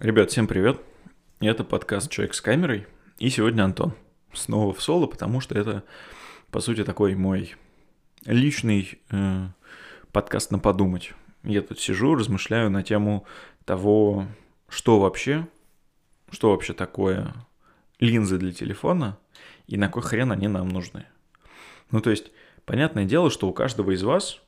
Ребят, всем привет. Это подкаст «Человек с камерой». И сегодня Антон. Снова в соло, потому что это, по сути, такой мой личный э, подкаст на подумать. Я тут сижу, размышляю на тему того, что вообще, что вообще такое линзы для телефона и на кой хрен они нам нужны. Ну, то есть, понятное дело, что у каждого из вас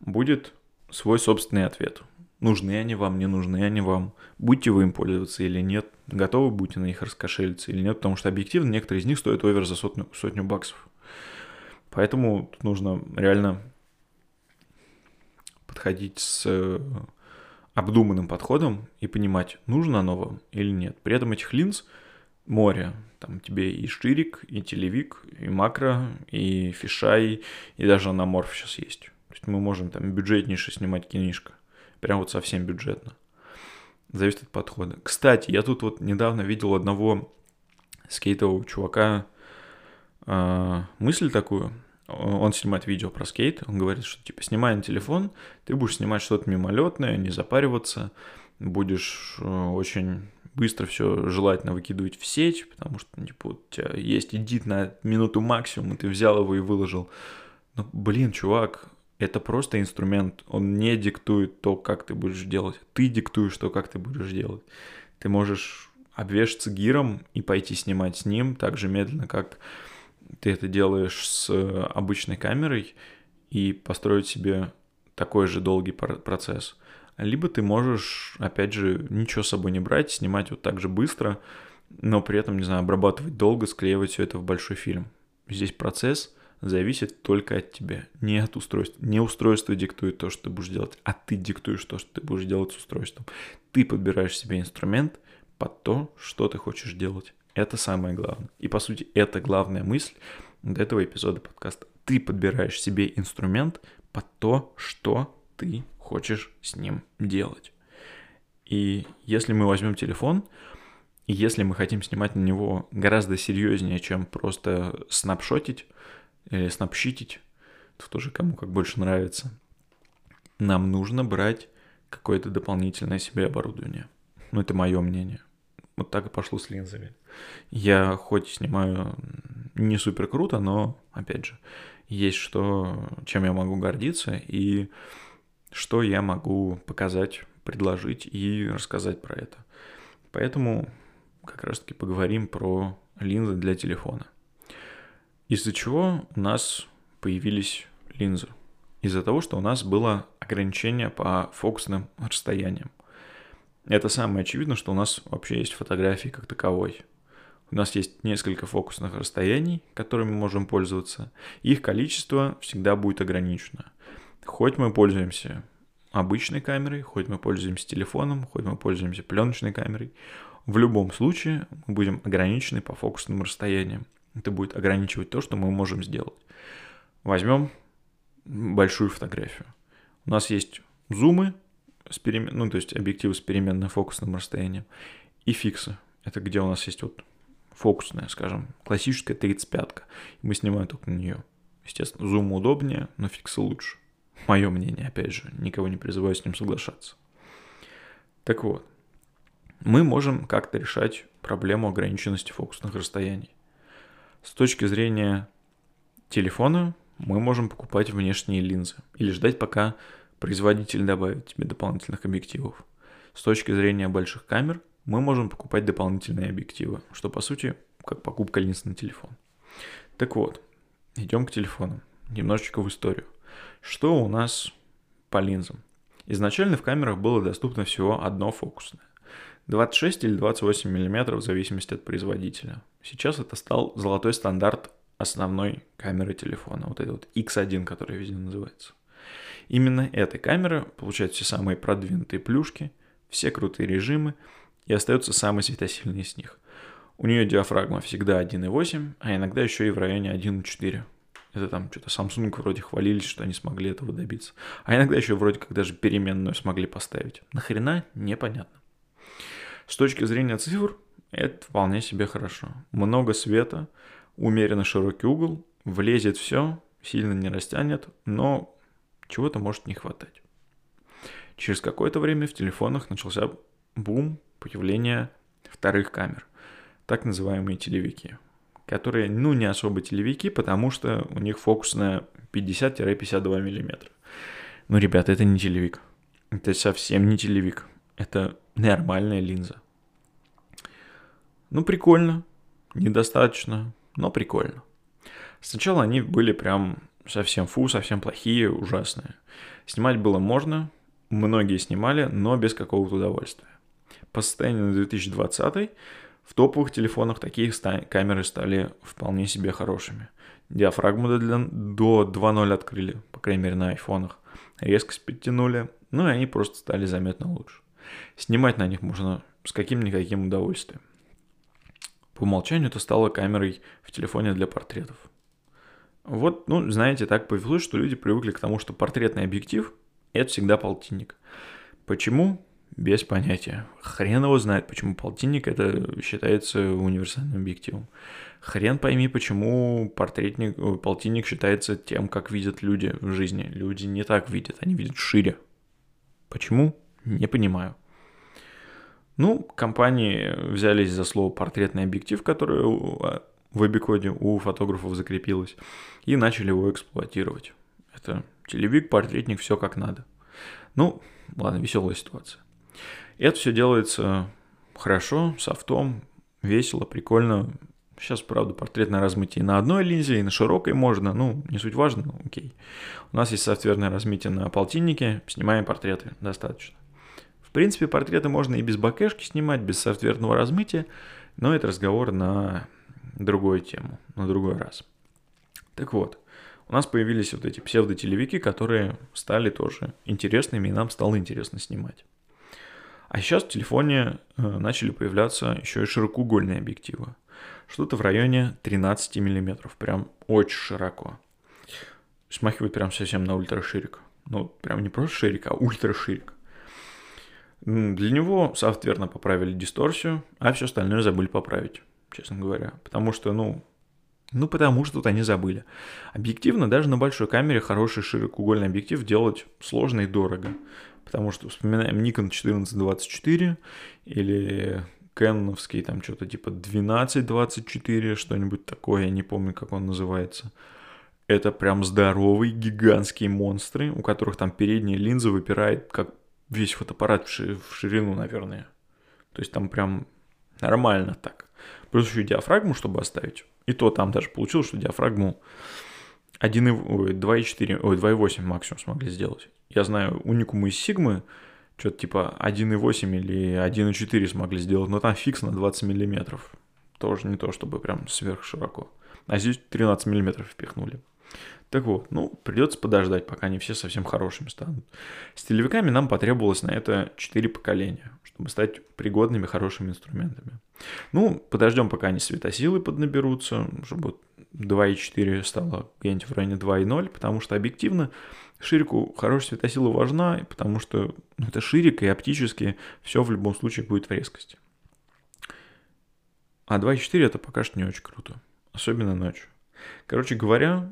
будет свой собственный ответ – нужны они вам, не нужны они вам, будете вы им пользоваться или нет, готовы будете на них раскошелиться или нет, потому что объективно некоторые из них стоят овер за сотню, сотню баксов. Поэтому тут нужно реально подходить с э, обдуманным подходом и понимать, нужно оно вам или нет. При этом этих линз море. Там тебе и штырик, и телевик, и макро, и фишай, и даже анаморф сейчас есть. То есть мы можем там бюджетнейше снимать кинишко. Прям вот совсем бюджетно. Зависит от подхода. Кстати, я тут вот недавно видел одного скейтового чувака э, мысль такую. Он снимает видео про скейт. Он говорит, что типа снимай на телефон, ты будешь снимать что-то мимолетное, не запариваться, будешь э, очень быстро все желательно выкидывать в сеть, потому что типа, у тебя есть эдит на минуту максимум, и ты взял его и выложил. Ну, блин, чувак, это просто инструмент, он не диктует то, как ты будешь делать. Ты диктуешь то, как ты будешь делать. Ты можешь обвешаться гиром и пойти снимать с ним так же медленно, как ты это делаешь с обычной камерой и построить себе такой же долгий процесс. Либо ты можешь, опять же, ничего с собой не брать, снимать вот так же быстро, но при этом, не знаю, обрабатывать долго, склеивать все это в большой фильм. Здесь процесс — зависит только от тебя, не от устройства. Не устройство диктует то, что ты будешь делать, а ты диктуешь то, что ты будешь делать с устройством. Ты подбираешь себе инструмент под то, что ты хочешь делать. Это самое главное. И по сути, это главная мысль до этого эпизода подкаста. Ты подбираешь себе инструмент под то, что ты хочешь с ним делать. И если мы возьмем телефон, если мы хотим снимать на него гораздо серьезнее, чем просто снапшотить, или снапщитить, это тоже кому как больше нравится, нам нужно брать какое-то дополнительное себе оборудование. Ну, это мое мнение. Вот так и пошло с линзами. Я хоть снимаю не супер круто, но, опять же, есть что, чем я могу гордиться и что я могу показать, предложить и рассказать про это. Поэтому как раз-таки поговорим про линзы для телефона. Из-за чего у нас появились линзы? Из-за того, что у нас было ограничение по фокусным расстояниям. Это самое очевидное, что у нас вообще есть фотографии как таковой. У нас есть несколько фокусных расстояний, которыми мы можем пользоваться. Их количество всегда будет ограничено. Хоть мы пользуемся обычной камерой, хоть мы пользуемся телефоном, хоть мы пользуемся пленочной камерой, в любом случае мы будем ограничены по фокусным расстояниям. Это будет ограничивать то, что мы можем сделать. Возьмем большую фотографию. У нас есть зумы, с перемен... ну, то есть объективы с переменным фокусным расстоянием, и фиксы. Это где у нас есть вот фокусная, скажем, классическая 35-ка. Мы снимаем только на нее. Естественно, зум удобнее, но фиксы лучше. Мое мнение, опять же, никого не призываю с ним соглашаться. Так вот, мы можем как-то решать проблему ограниченности фокусных расстояний. С точки зрения телефона мы можем покупать внешние линзы или ждать, пока производитель добавит тебе дополнительных объективов. С точки зрения больших камер мы можем покупать дополнительные объективы, что по сути как покупка линз на телефон. Так вот, идем к телефону. Немножечко в историю. Что у нас по линзам? Изначально в камерах было доступно всего одно фокусное. 26 или 28 мм в зависимости от производителя. Сейчас это стал золотой стандарт основной камеры телефона, вот этой вот X1, которая везде называется. Именно эта камера получает все самые продвинутые плюшки, все крутые режимы и остается самый светосильный из них. У нее диафрагма всегда 1.8, а иногда еще и в районе 1.4. Это там что-то Samsung вроде хвалились, что они смогли этого добиться. А иногда еще вроде как даже переменную смогли поставить. Нахрена? Непонятно. С точки зрения цифр, это вполне себе хорошо. Много света, умеренно широкий угол, влезет все, сильно не растянет, но чего-то может не хватать. Через какое-то время в телефонах начался бум появления вторых камер, так называемые телевики, которые, ну, не особо телевики, потому что у них фокусная 50-52 мм. Ну, ребята, это не телевик. Это совсем не телевик. Это нормальная линза. Ну, прикольно. Недостаточно, но прикольно. Сначала они были прям совсем фу, совсем плохие, ужасные. Снимать было можно, многие снимали, но без какого-то удовольствия. По состоянию на 2020 в топовых телефонах такие камеры стали вполне себе хорошими. Диафрагму до, до 2.0 открыли, по крайней мере на айфонах. Резкость подтянули, ну и они просто стали заметно лучше. Снимать на них можно с каким-никаким удовольствием. По умолчанию это стало камерой в телефоне для портретов. Вот, ну, знаете, так повелось, что люди привыкли к тому, что портретный объектив – это всегда полтинник. Почему? Без понятия. Хрен его знает, почему полтинник это считается универсальным объективом. Хрен пойми, почему портретник, полтинник считается тем, как видят люди в жизни. Люди не так видят, они видят шире. Почему? Не понимаю. Ну, компании взялись за слово портретный объектив, который в обикоде у фотографов закрепилось, и начали его эксплуатировать. Это телевик, портретник, все как надо. Ну, ладно, веселая ситуация. Это все делается хорошо, с автом, весело, прикольно. Сейчас, правда, портретное размытие на одной линзе, и на широкой можно, ну, не суть важно, но окей. У нас есть софтверное размытие на полтиннике, снимаем портреты, достаточно. В принципе, портреты можно и без бакешки снимать, без софтверного размытия, но это разговор на другую тему, на другой раз. Так вот, у нас появились вот эти псевдотелевики, которые стали тоже интересными, и нам стало интересно снимать. А сейчас в телефоне э, начали появляться еще и широкоугольные объективы. Что-то в районе 13 мм, прям очень широко. Смахивает прям совсем на ультраширик. Ну, прям не просто ширик, а ультраширик. Для него софтверно поправили дисторсию, а все остальное забыли поправить честно говоря. Потому что, ну, ну, потому что тут они забыли. Объективно, даже на большой камере хороший широкоугольный объектив делать сложно и дорого. Потому что вспоминаем Nikon 1424 или Кэноновский там что-то типа 1224, что-нибудь такое, я не помню, как он называется. Это прям здоровые гигантские монстры, у которых там передняя линза выпирает, как весь фотоаппарат в ширину, наверное. То есть там прям нормально так. Плюс еще диафрагму, чтобы оставить. И то там даже получилось, что диафрагму 2,4, ой, 2,8 максимум смогли сделать. Я знаю уникумы из Сигмы, что-то типа 1,8 или 1,4 смогли сделать, но там фикс на 20 миллиметров. Тоже не то, чтобы прям сверх широко. А здесь 13 миллиметров впихнули. Так вот, ну, придется подождать, пока они все совсем хорошими станут. С телевиками нам потребовалось на это 4 поколения, чтобы стать пригодными, хорошими инструментами. Ну, подождем, пока они светосилы поднаберутся, чтобы 2.4 стало где-нибудь в районе 2.0, потому что объективно ширику хорошая светосила важна, потому что это ширик, и оптически все в любом случае будет в резкости. А 2.4 это пока что не очень круто, особенно ночью. Короче говоря,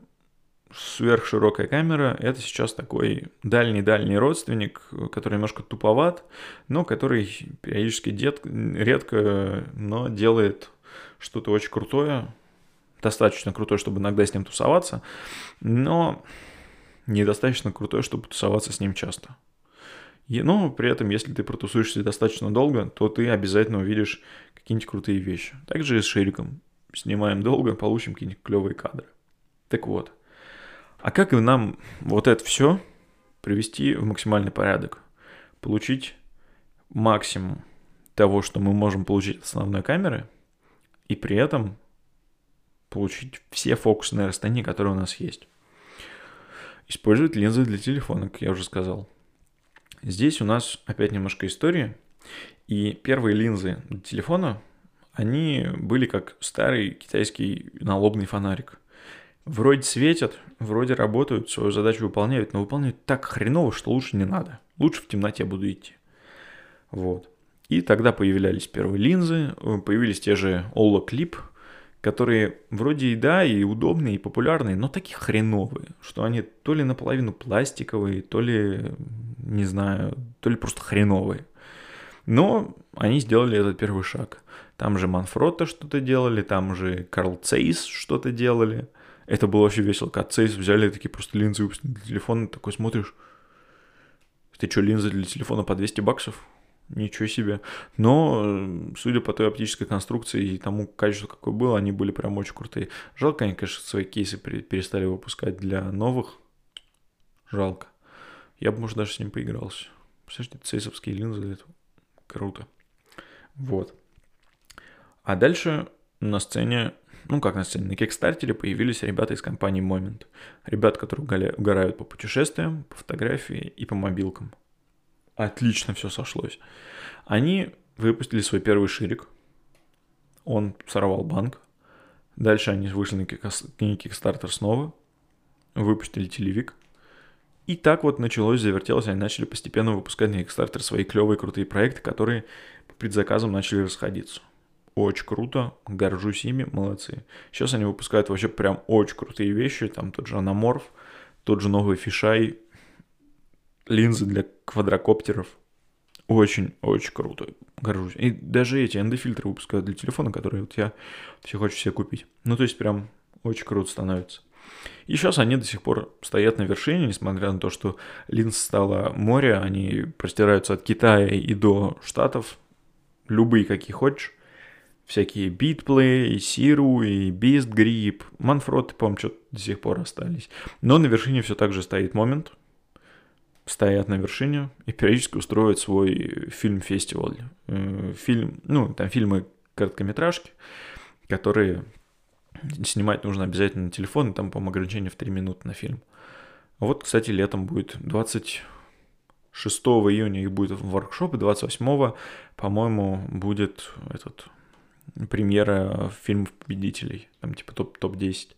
сверхширокая камера — это сейчас такой дальний-дальний родственник, который немножко туповат, но который периодически дет, редко, но делает что-то очень крутое, достаточно крутое, чтобы иногда с ним тусоваться, но недостаточно крутое, чтобы тусоваться с ним часто. И, но при этом, если ты протусуешься достаточно долго, то ты обязательно увидишь какие-нибудь крутые вещи. Также и с шириком. Снимаем долго, получим какие-нибудь клевые кадры. Так вот, а как нам вот это все привести в максимальный порядок? Получить максимум того, что мы можем получить от основной камеры, и при этом получить все фокусные расстояния, которые у нас есть. Использовать линзы для телефона, как я уже сказал. Здесь у нас опять немножко истории. И первые линзы для телефона, они были как старый китайский налобный фонарик – Вроде светят, вроде работают, свою задачу выполняют, но выполняют так хреново, что лучше не надо. Лучше в темноте буду идти. Вот. И тогда появлялись первые линзы, э, появились те же Олла Clip, которые вроде и да, и удобные, и популярные, но такие хреновые, что они то ли наполовину пластиковые, то ли, не знаю, то ли просто хреновые. Но они сделали этот первый шаг. Там же Манфротто что-то делали, там же Карл Цейс что-то делали. Это было вообще весело, Цейс взяли такие просто линзы выпустили для телефона, такой смотришь, ты что, линзы для телефона по 200 баксов? Ничего себе. Но, судя по той оптической конструкции и тому качеству, какое было, они были прям очень крутые. Жалко, они, конечно, свои кейсы перестали выпускать для новых. Жалко. Я бы, может, даже с ним поигрался. Представляете, цейсовские линзы, это круто. Вот. А дальше на сцене, ну как на сцене, на Кикстартере появились ребята из компании Moment. Ребят, которые угорают по путешествиям, по фотографии и по мобилкам. Отлично все сошлось. Они выпустили свой первый ширик. Он сорвал банк. Дальше они вышли на Kickstarter снова. Выпустили телевик. И так вот началось, завертелось, они начали постепенно выпускать на Kickstarter свои клевые крутые проекты, которые по предзаказам начали расходиться очень круто, горжусь ими, молодцы. Сейчас они выпускают вообще прям очень крутые вещи, там тот же аноморф, тот же новый фишай, линзы для квадрокоптеров. Очень-очень круто, горжусь. И даже эти ND-фильтры выпускают для телефона, которые вот я все хочу себе купить. Ну, то есть прям очень круто становится. И сейчас они до сих пор стоят на вершине, несмотря на то, что линз стало море, они простираются от Китая и до Штатов, любые какие хочешь всякие битплей, и Сиру, и Beast Grip, Манфроты, по-моему, что-то до сих пор остались. Но на вершине все так же стоит момент, стоят на вершине и периодически устроят свой фильм-фестиваль. Э, фильм, ну, там фильмы короткометражки, которые снимать нужно обязательно на телефон, и там, по-моему, ограничение в 3 минуты на фильм. Вот, кстати, летом будет 26 июня их будет воркшоп, и 28 по-моему, будет этот премьера фильмов победителей, там типа топ- топ-10.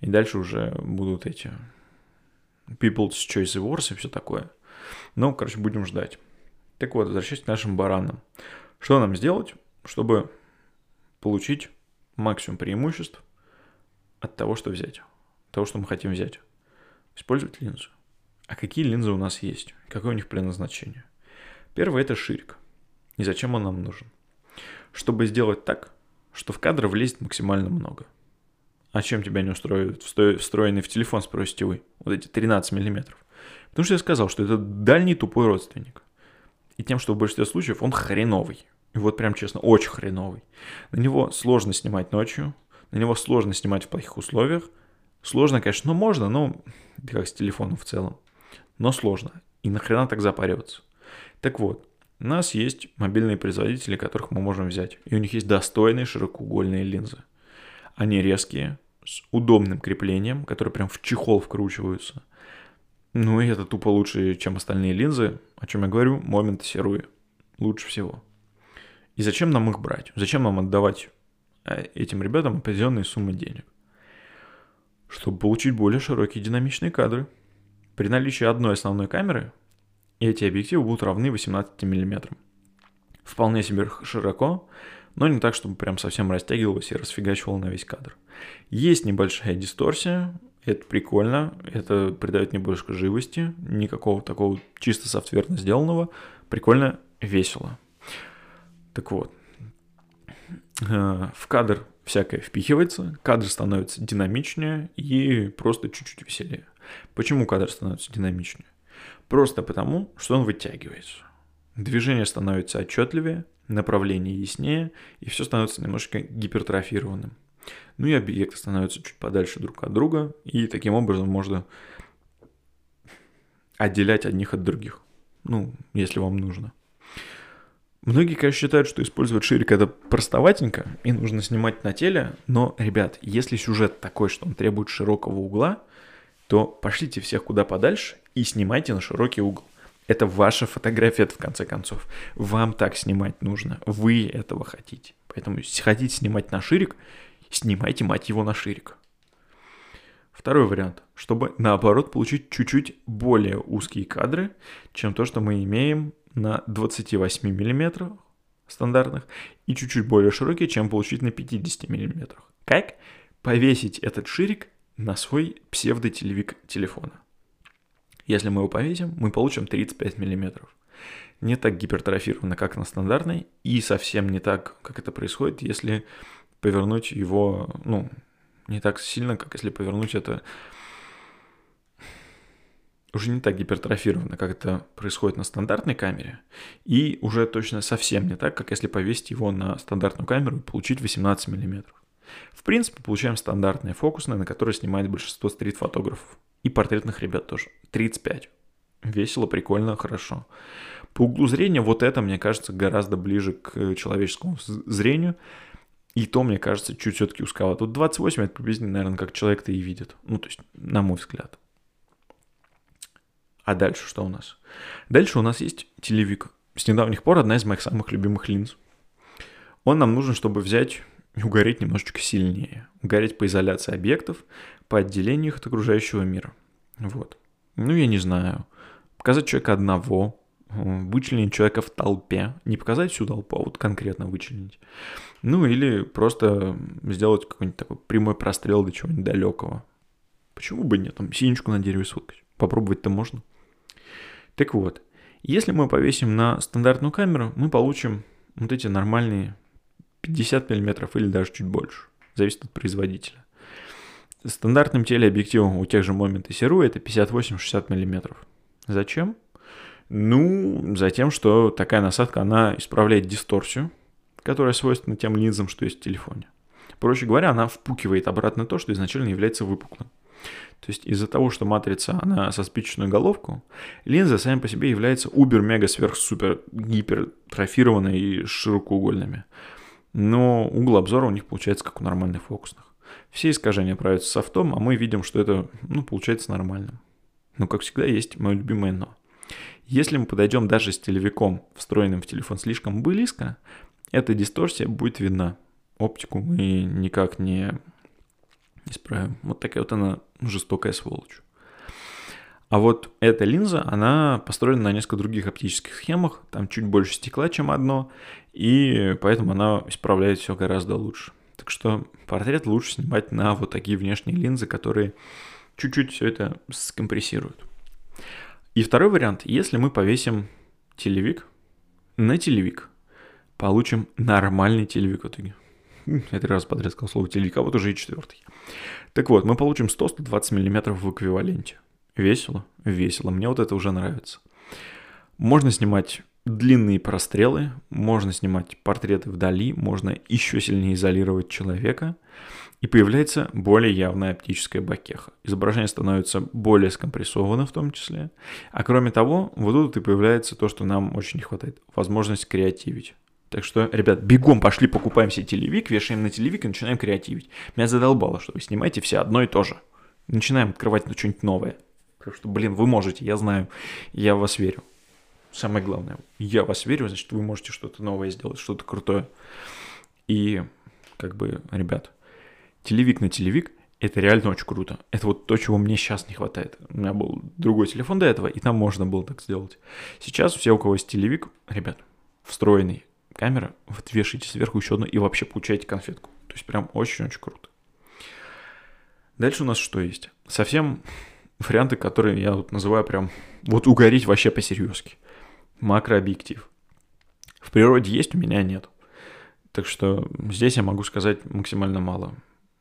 И дальше уже будут эти People's Choice Awards и все такое. Ну, короче, будем ждать. Так вот, возвращаясь к нашим баранам. Что нам сделать, чтобы получить максимум преимуществ от того, что взять, того, что мы хотим взять? Использовать линзу. А какие линзы у нас есть? Какое у них предназначение? Первое – это ширик. И зачем он нам нужен? Чтобы сделать так, что в кадр влезет максимально много. А чем тебя не устроит встроенный в телефон, спросите вы? Вот эти 13 миллиметров. Потому что я сказал, что это дальний тупой родственник. И тем, что в большинстве случаев он хреновый. И вот прям честно, очень хреновый. На него сложно снимать ночью, на него сложно снимать в плохих условиях. Сложно, конечно, но можно, но как с телефоном в целом. Но сложно. И нахрена так запариваться? Так вот, у нас есть мобильные производители, которых мы можем взять. И у них есть достойные широкоугольные линзы. Они резкие, с удобным креплением, которые прям в чехол вкручиваются. Ну и это тупо лучше, чем остальные линзы. О чем я говорю? Момент серуи. Лучше всего. И зачем нам их брать? Зачем нам отдавать э, этим ребятам определенные суммы денег? Чтобы получить более широкие динамичные кадры. При наличии одной основной камеры и эти объективы будут равны 18 мм. Вполне себе широко, но не так, чтобы прям совсем растягивалось и расфигачивало на весь кадр. Есть небольшая дисторсия, это прикольно, это придает немножко живости, никакого такого чисто софтверно сделанного, прикольно, весело. Так вот, э, в кадр всякое впихивается, кадр становится динамичнее и просто чуть-чуть веселее. Почему кадр становится динамичнее? Просто потому, что он вытягивается. Движение становится отчетливее, направление яснее, и все становится немножко гипертрофированным. Ну и объекты становятся чуть подальше друг от друга, и таким образом можно отделять одних от других. Ну, если вам нужно. Многие, конечно, считают, что использовать ширик это простоватенько и нужно снимать на теле, но, ребят, если сюжет такой, что он требует широкого угла, то пошлите всех куда подальше и снимайте на широкий угол. Это ваша фотография, это в конце концов. Вам так снимать нужно. Вы этого хотите. Поэтому если хотите снимать на ширик, снимайте, мать его, на ширик. Второй вариант. Чтобы, наоборот, получить чуть-чуть более узкие кадры, чем то, что мы имеем на 28 мм стандартных, и чуть-чуть более широкие, чем получить на 50 мм. Как? Повесить этот ширик на свой псевдотелевик телефона. Если мы его повесим, мы получим 35 мм. не так гипертрофировано, как на стандартной, и совсем не так, как это происходит, если повернуть его, ну, не так сильно, как если повернуть это уже не так гипертрофировано, как это происходит на стандартной камере, и уже точно совсем не так, как если повесить его на стандартную камеру и получить 18 мм. В принципе, получаем стандартные фокусные, на которые снимает большинство стрит-фотографов. И портретных ребят тоже. 35. Весело, прикольно, хорошо. По углу зрения вот это, мне кажется, гораздо ближе к человеческому зрению. И то, мне кажется, чуть все-таки узковато. Тут 28 это приблизительно, наверное, как человек-то и видит. Ну, то есть, на мой взгляд. А дальше что у нас? Дальше у нас есть телевик. С недавних пор одна из моих самых любимых линз. Он нам нужен, чтобы взять и угореть немножечко сильнее. Угореть по изоляции объектов, по отделению их от окружающего мира. Вот. Ну, я не знаю. Показать человека одного, вычленить человека в толпе. Не показать всю толпу, а вот конкретно вычленить. Ну, или просто сделать какой-нибудь такой прямой прострел до чего-нибудь далекого. Почему бы нет? Там синичку на дереве сфоткать. Попробовать-то можно. Так вот, если мы повесим на стандартную камеру, мы получим вот эти нормальные 50 мм или даже чуть больше. Зависит от производителя. Стандартным телеобъективом у тех же и Сиру это 58-60 мм. Зачем? Ну, за тем, что такая насадка, она исправляет дисторсию, которая свойственна тем линзам, что есть в телефоне. Проще говоря, она впукивает обратно то, что изначально является выпуклым. То есть из-за того, что матрица, она со спичечную головку, линзы сами по себе являются убер-мега-сверх-супер гипертрофированными и широкоугольными. Но угол обзора у них получается как у нормальных фокусных. Все искажения правятся софтом, а мы видим, что это ну, получается нормальным. Но, как всегда, есть мое любимое «но». Если мы подойдем даже с телевиком, встроенным в телефон слишком близко, эта дисторсия будет видна. Оптику мы никак не исправим. Вот такая вот она жестокая сволочь. А вот эта линза, она построена на несколько других оптических схемах, там чуть больше стекла, чем одно, и поэтому она исправляет все гораздо лучше. Так что портрет лучше снимать на вот такие внешние линзы, которые чуть-чуть все это скомпрессируют. И второй вариант, если мы повесим телевик на телевик, получим нормальный телевик в итоге. Я три раза подряд сказал слово телевик, а вот уже и четвертый. Так вот, мы получим 100-120 мм в эквиваленте. Весело? Весело. Мне вот это уже нравится. Можно снимать длинные прострелы, можно снимать портреты вдали, можно еще сильнее изолировать человека, и появляется более явная оптическая бакеха. Изображение становится более скомпрессовано в том числе. А кроме того, вот тут и появляется то, что нам очень не хватает, возможность креативить. Так что, ребят, бегом пошли, покупаем себе телевик, вешаем на телевик и начинаем креативить. Меня задолбало, что вы снимаете все одно и то же. Начинаем открывать что-нибудь новое. Потому что, блин, вы можете, я знаю, я в вас верю. Самое главное, я вас верю, значит, вы можете что-то новое сделать, что-то крутое. И, как бы, ребят, телевик на телевик – это реально очень круто. Это вот то, чего мне сейчас не хватает. У меня был другой телефон до этого, и там можно было так сделать. Сейчас все, у кого есть телевик, ребят, встроенный камера, вот вешаете сверху еще одну и вообще получаете конфетку. То есть прям очень-очень круто. Дальше у нас что есть? Совсем варианты, которые я вот называю прям вот угореть вообще по-серьезки. Макрообъектив. В природе есть, у меня нет. Так что здесь я могу сказать максимально мало.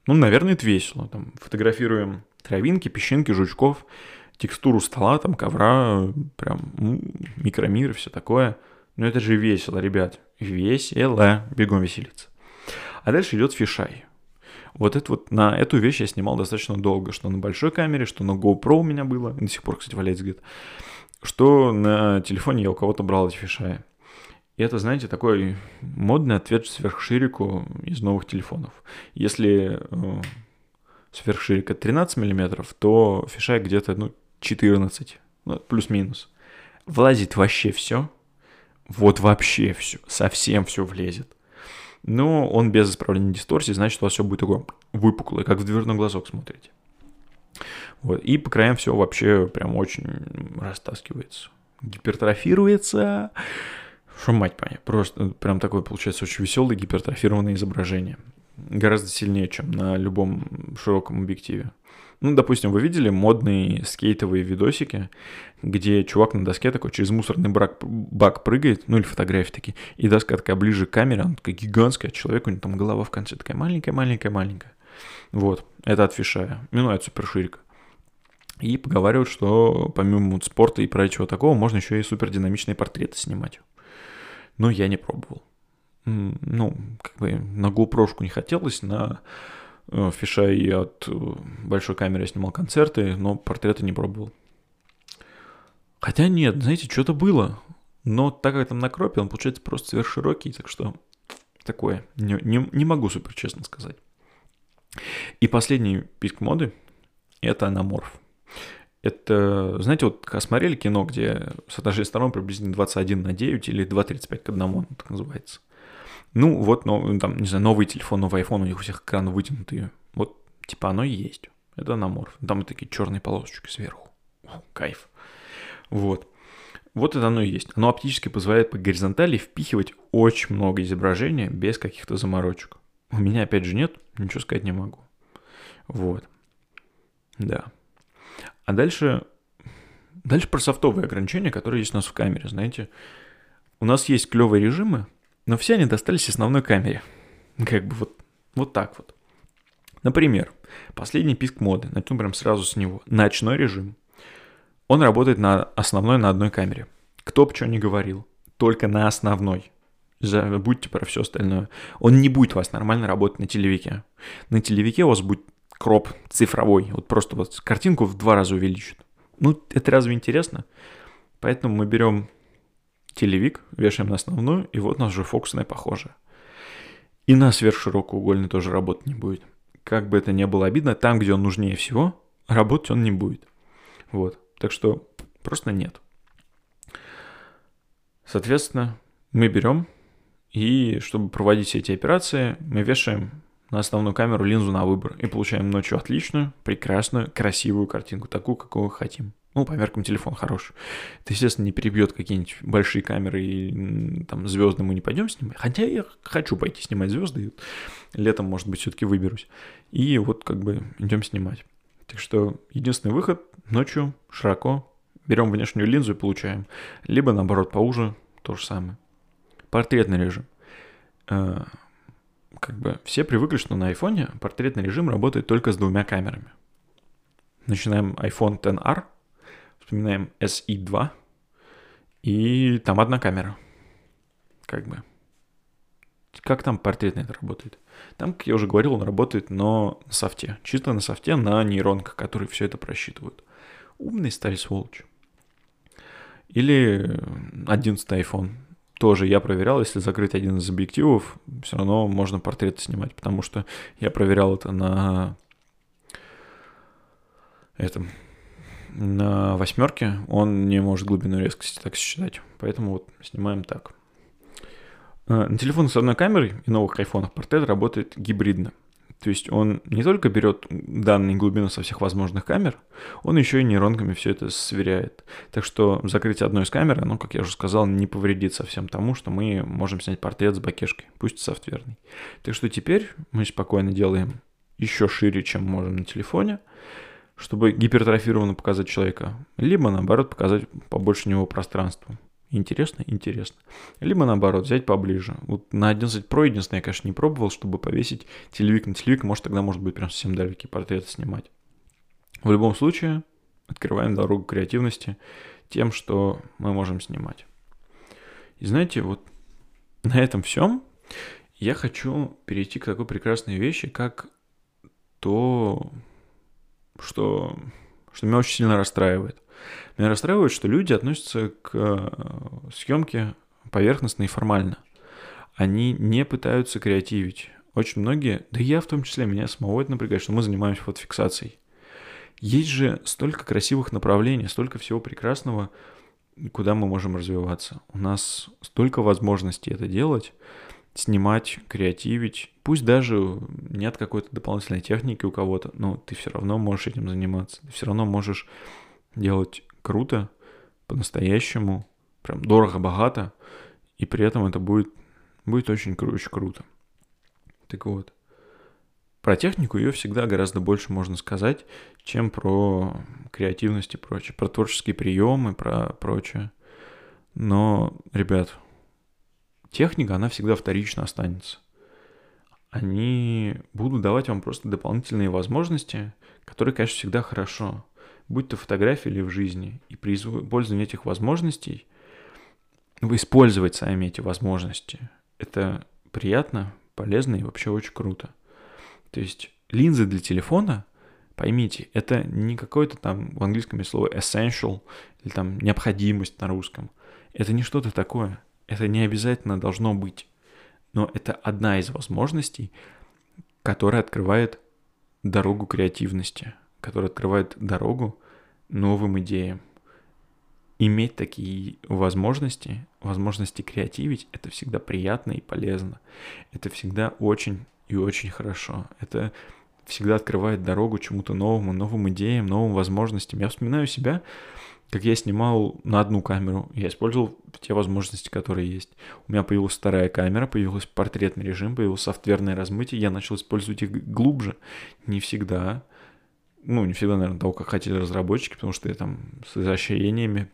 Ну, наверное, это весело. Там фотографируем травинки, песчинки, жучков, текстуру стола, там ковра, прям микромир и все такое. Но это же весело, ребят. Весело. Бегом веселиться. А дальше идет фишай. Вот это вот на эту вещь я снимал достаточно долго, что на большой камере, что на GoPro у меня было, до сих пор, кстати, валяется где-то, что на телефоне я у кого-то брал эти фишаи. И это, знаете, такой модный ответ сверхширику из новых телефонов. Если э, сверхширика 13 мм, то фишай где-то ну, 14, ну, плюс-минус. Влазит вообще все. Вот вообще все, совсем все влезет но он без исправления дисторсии, значит, у вас все будет такое выпуклое, как в дверной глазок смотрите. Вот. И по краям все вообще прям очень растаскивается. Гипертрофируется. Что мать моя, просто прям такое получается очень веселое гипертрофированное изображение. Гораздо сильнее, чем на любом широком объективе. Ну, допустим, вы видели модные скейтовые видосики, где чувак на доске такой через мусорный бак, бак прыгает, ну или фотографии такие, и доска такая ближе к камере, она такая гигантская, а человек у него там голова в конце такая маленькая-маленькая-маленькая. Вот, это от фишая, ну, от суперширика. И поговаривают, что помимо спорта и прочего такого, можно еще и супердинамичные портреты снимать. Но я не пробовал. Ну, как бы на GoPro не хотелось, на э, фишай от э, большой камеры я снимал концерты, но портреты не пробовал. Хотя нет, знаете, что-то было. Но так как там на кропе, он получается просто сверхширокий, так что такое. Не, не, не могу супер честно сказать. И последний писк моды – это анаморф. Это, знаете, вот смотрели кино, где соотношение сторон приблизительно 21 на 9 или 2,35 к 1, так называется. Ну, вот, ну, там, не знаю, новый телефон, новый iPhone, у них у всех экраны вытянутые. Вот, типа, оно и есть. Это анаморф. Там такие черные полосочки сверху. О, кайф. Вот. Вот это оно и есть. Оно оптически позволяет по горизонтали впихивать очень много изображения без каких-то заморочек. У меня, опять же, нет, ничего сказать не могу. Вот. Да. А дальше, дальше про софтовые ограничения, которые есть у нас в камере, знаете. У нас есть клевые режимы, но все они достались основной камере. Как бы вот, вот так вот. Например, последний писк моды, начну прям сразу с него. Ночной режим. Он работает на основной на одной камере. Кто бы что ни говорил, только на основной. Забудьте про все остальное. Он не будет у вас нормально работать на телевике. На телевике у вас будет кроп цифровой. Вот просто вот картинку в два раза увеличит. Ну, это разве интересно? Поэтому мы берем телевик, вешаем на основную, и вот у нас уже фокусная похожая. И на сверхширокоугольный тоже работать не будет. Как бы это ни было обидно, там, где он нужнее всего, работать он не будет. Вот. Так что просто нет. Соответственно, мы берем и чтобы проводить все эти операции, мы вешаем на основную камеру линзу на выбор и получаем ночью отличную, прекрасную, красивую картинку, такую, какую хотим. Ну, по меркам телефон хороший. Это, естественно, не перебьет какие-нибудь большие камеры и там звезды мы не пойдем снимать. Хотя я хочу пойти снимать звезды. Летом, может быть, все-таки выберусь. И вот как бы идем снимать. Так что единственный выход ночью широко берем внешнюю линзу и получаем. Либо наоборот поуже, то же самое. Портретный режим. Э, как бы все привыкли, что на айфоне портретный режим работает только с двумя камерами. Начинаем iPhone XR, вспоминаем SE2, и там одна камера. Как бы. Как там портретный это работает? Там, как я уже говорил, он работает, но на софте. Чисто на софте, на нейронках, которые все это просчитывают. Умные стали сволочь. Или 11 iPhone тоже я проверял, если закрыть один из объективов, все равно можно портреты снимать, потому что я проверял это на этом на восьмерке, он не может глубину резкости так считать, поэтому вот снимаем так. Э, на телефонах с одной камерой и новых айфонах портрет работает гибридно. То есть он не только берет данные глубины со всех возможных камер, он еще и нейронками все это сверяет. Так что закрытие одной из камер, ну, как я уже сказал, не повредит совсем тому, что мы можем снять портрет с бакешкой, пусть софтверный. Так что теперь мы спокойно делаем еще шире, чем можем на телефоне, чтобы гипертрофированно показать человека, либо наоборот показать побольше него пространства. Интересно? Интересно. Либо наоборот, взять поближе. Вот на 11 Pro единственное, я, конечно, не пробовал, чтобы повесить телевик на телевик, может тогда может быть прям совсем далекие портреты снимать. В любом случае, открываем дорогу креативности тем, что мы можем снимать. И знаете, вот на этом всем я хочу перейти к такой прекрасной вещи, как то, что, что меня очень сильно расстраивает. Меня расстраивает, что люди относятся к э, съемке поверхностно и формально. Они не пытаются креативить. Очень многие, да я в том числе, меня самого это напрягает, что мы занимаемся фотофиксацией. Есть же столько красивых направлений, столько всего прекрасного, куда мы можем развиваться. У нас столько возможностей это делать, снимать, креативить. Пусть даже нет какой-то дополнительной техники у кого-то, но ты все равно можешь этим заниматься. Ты все равно можешь делать круто, по-настоящему, прям дорого-богато, и при этом это будет, будет очень, очень круто. Так вот, про технику ее всегда гораздо больше можно сказать, чем про креативность и прочее, про творческие приемы, про прочее. Но, ребят, техника, она всегда вторично останется. Они будут давать вам просто дополнительные возможности, которые, конечно, всегда хорошо. Будь то фотографии или в жизни. И при использовании этих возможностей, вы использовать сами эти возможности. Это приятно, полезно и вообще очень круто. То есть линзы для телефона, поймите, это не какое-то там в английском есть слово essential или там необходимость на русском. Это не что-то такое. Это не обязательно должно быть. Но это одна из возможностей, которая открывает дорогу креативности, которая открывает дорогу новым идеям. Иметь такие возможности, возможности креативить, это всегда приятно и полезно. Это всегда очень и очень хорошо. Это всегда открывает дорогу чему-то новому, новым идеям, новым возможностям. Я вспоминаю себя, как я снимал на одну камеру, я использовал те возможности, которые есть. У меня появилась вторая камера, появился портретный режим, появилось софтверное размытие, я начал использовать их глубже. Не всегда, ну, не всегда, наверное, того, как хотели разработчики, потому что я там с изощрениями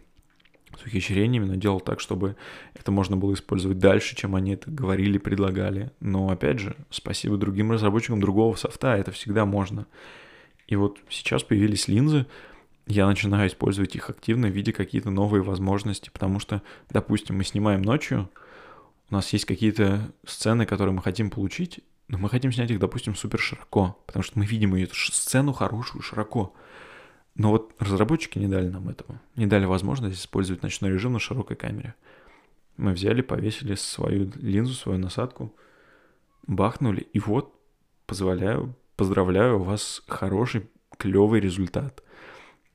с ухищрениями, но делал так, чтобы это можно было использовать дальше, чем они это говорили, предлагали. Но, опять же, спасибо другим разработчикам другого софта, это всегда можно. И вот сейчас появились линзы, я начинаю использовать их активно, видя какие-то новые возможности, потому что, допустим, мы снимаем ночью, у нас есть какие-то сцены, которые мы хотим получить, но мы хотим снять их, допустим, супер широко, потому что мы видим эту сцену хорошую широко. Но вот разработчики не дали нам этого. Не дали возможность использовать ночной режим на широкой камере. Мы взяли, повесили свою линзу, свою насадку, бахнули, и вот, позволяю, поздравляю, у вас хороший, клевый результат.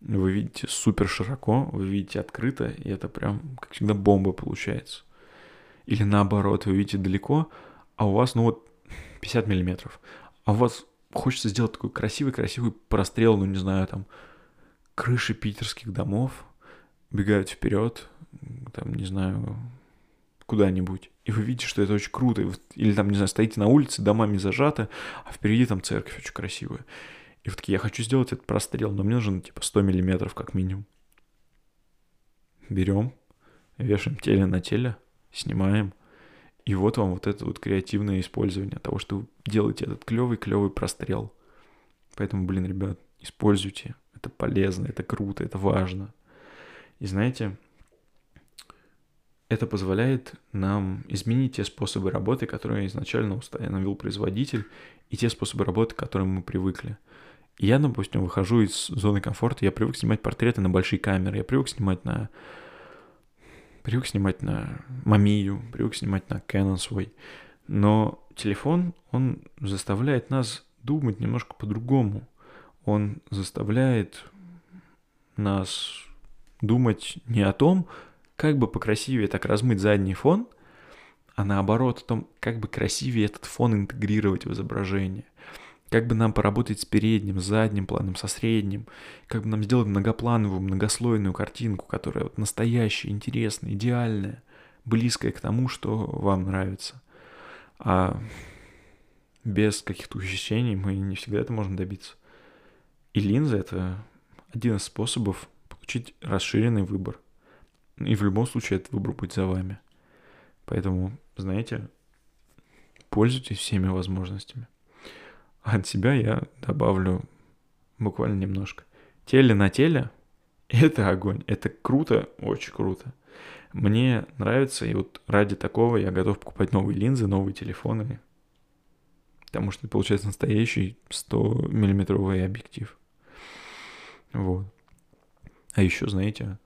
Вы видите супер широко, вы видите открыто, и это прям, как всегда, бомба получается. Или наоборот, вы видите далеко, а у вас, ну вот, 50 миллиметров, а у вас хочется сделать такой красивый-красивый прострел, ну не знаю, там, крыши питерских домов бегают вперед, там, не знаю, куда-нибудь, и вы видите, что это очень круто, или там, не знаю, стоите на улице, домами зажаты, а впереди там церковь очень красивая. И вот такие, я хочу сделать этот прострел, но мне нужно типа 100 миллиметров как минимум. Берем, вешаем теле на теле, снимаем, и вот вам вот это вот креативное использование того, что вы делаете этот клевый-клевый прострел. Поэтому, блин, ребят, используйте это полезно, это круто, это важно. И знаете, это позволяет нам изменить те способы работы, которые изначально установил производитель, и те способы работы, к которым мы привыкли. Я, допустим, выхожу из зоны комфорта, я привык снимать портреты на большие камеры, я привык снимать на... Привык снимать на Мамию, привык снимать на Canon свой. Но телефон, он заставляет нас думать немножко по-другому он заставляет нас думать не о том, как бы покрасивее так размыть задний фон, а наоборот о том, как бы красивее этот фон интегрировать в изображение. Как бы нам поработать с передним, с задним планом, со средним. Как бы нам сделать многоплановую, многослойную картинку, которая вот настоящая, интересная, идеальная, близкая к тому, что вам нравится. А без каких-то ухищрений мы не всегда это можем добиться. И линза — это один из способов получить расширенный выбор. И в любом случае этот выбор будет за вами. Поэтому, знаете, пользуйтесь всеми возможностями. А от себя я добавлю буквально немножко. Теле на теле — это огонь. Это круто, очень круто. Мне нравится, и вот ради такого я готов покупать новые линзы, новые телефоны, потому что получается настоящий 100-миллиметровый объектив. Вот. А еще, знаете,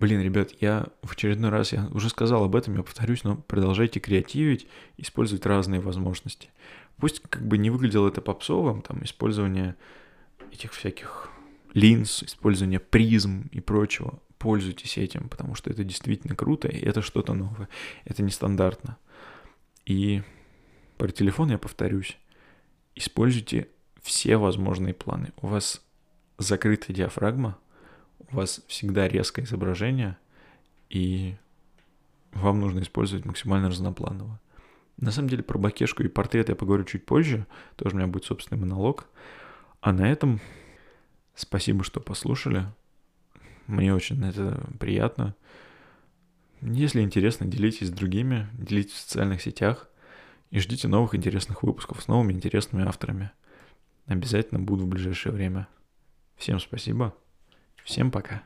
блин, ребят, я в очередной раз, я уже сказал об этом, я повторюсь, но продолжайте креативить, использовать разные возможности. Пусть как бы не выглядело это попсовым, там, использование этих всяких линз, использование призм и прочего, пользуйтесь этим, потому что это действительно круто, и это что-то новое, это нестандартно. И про телефон я повторюсь, используйте все возможные планы. У вас закрытая диафрагма, у вас всегда резкое изображение, и вам нужно использовать максимально разнопланово. На самом деле про Бакешку и портрет я поговорю чуть позже. Тоже у меня будет собственный монолог. А на этом спасибо, что послушали. Мне очень это приятно. Если интересно, делитесь с другими, делитесь в социальных сетях и ждите новых интересных выпусков с новыми интересными авторами. Обязательно буду в ближайшее время. Всем спасибо. Всем пока.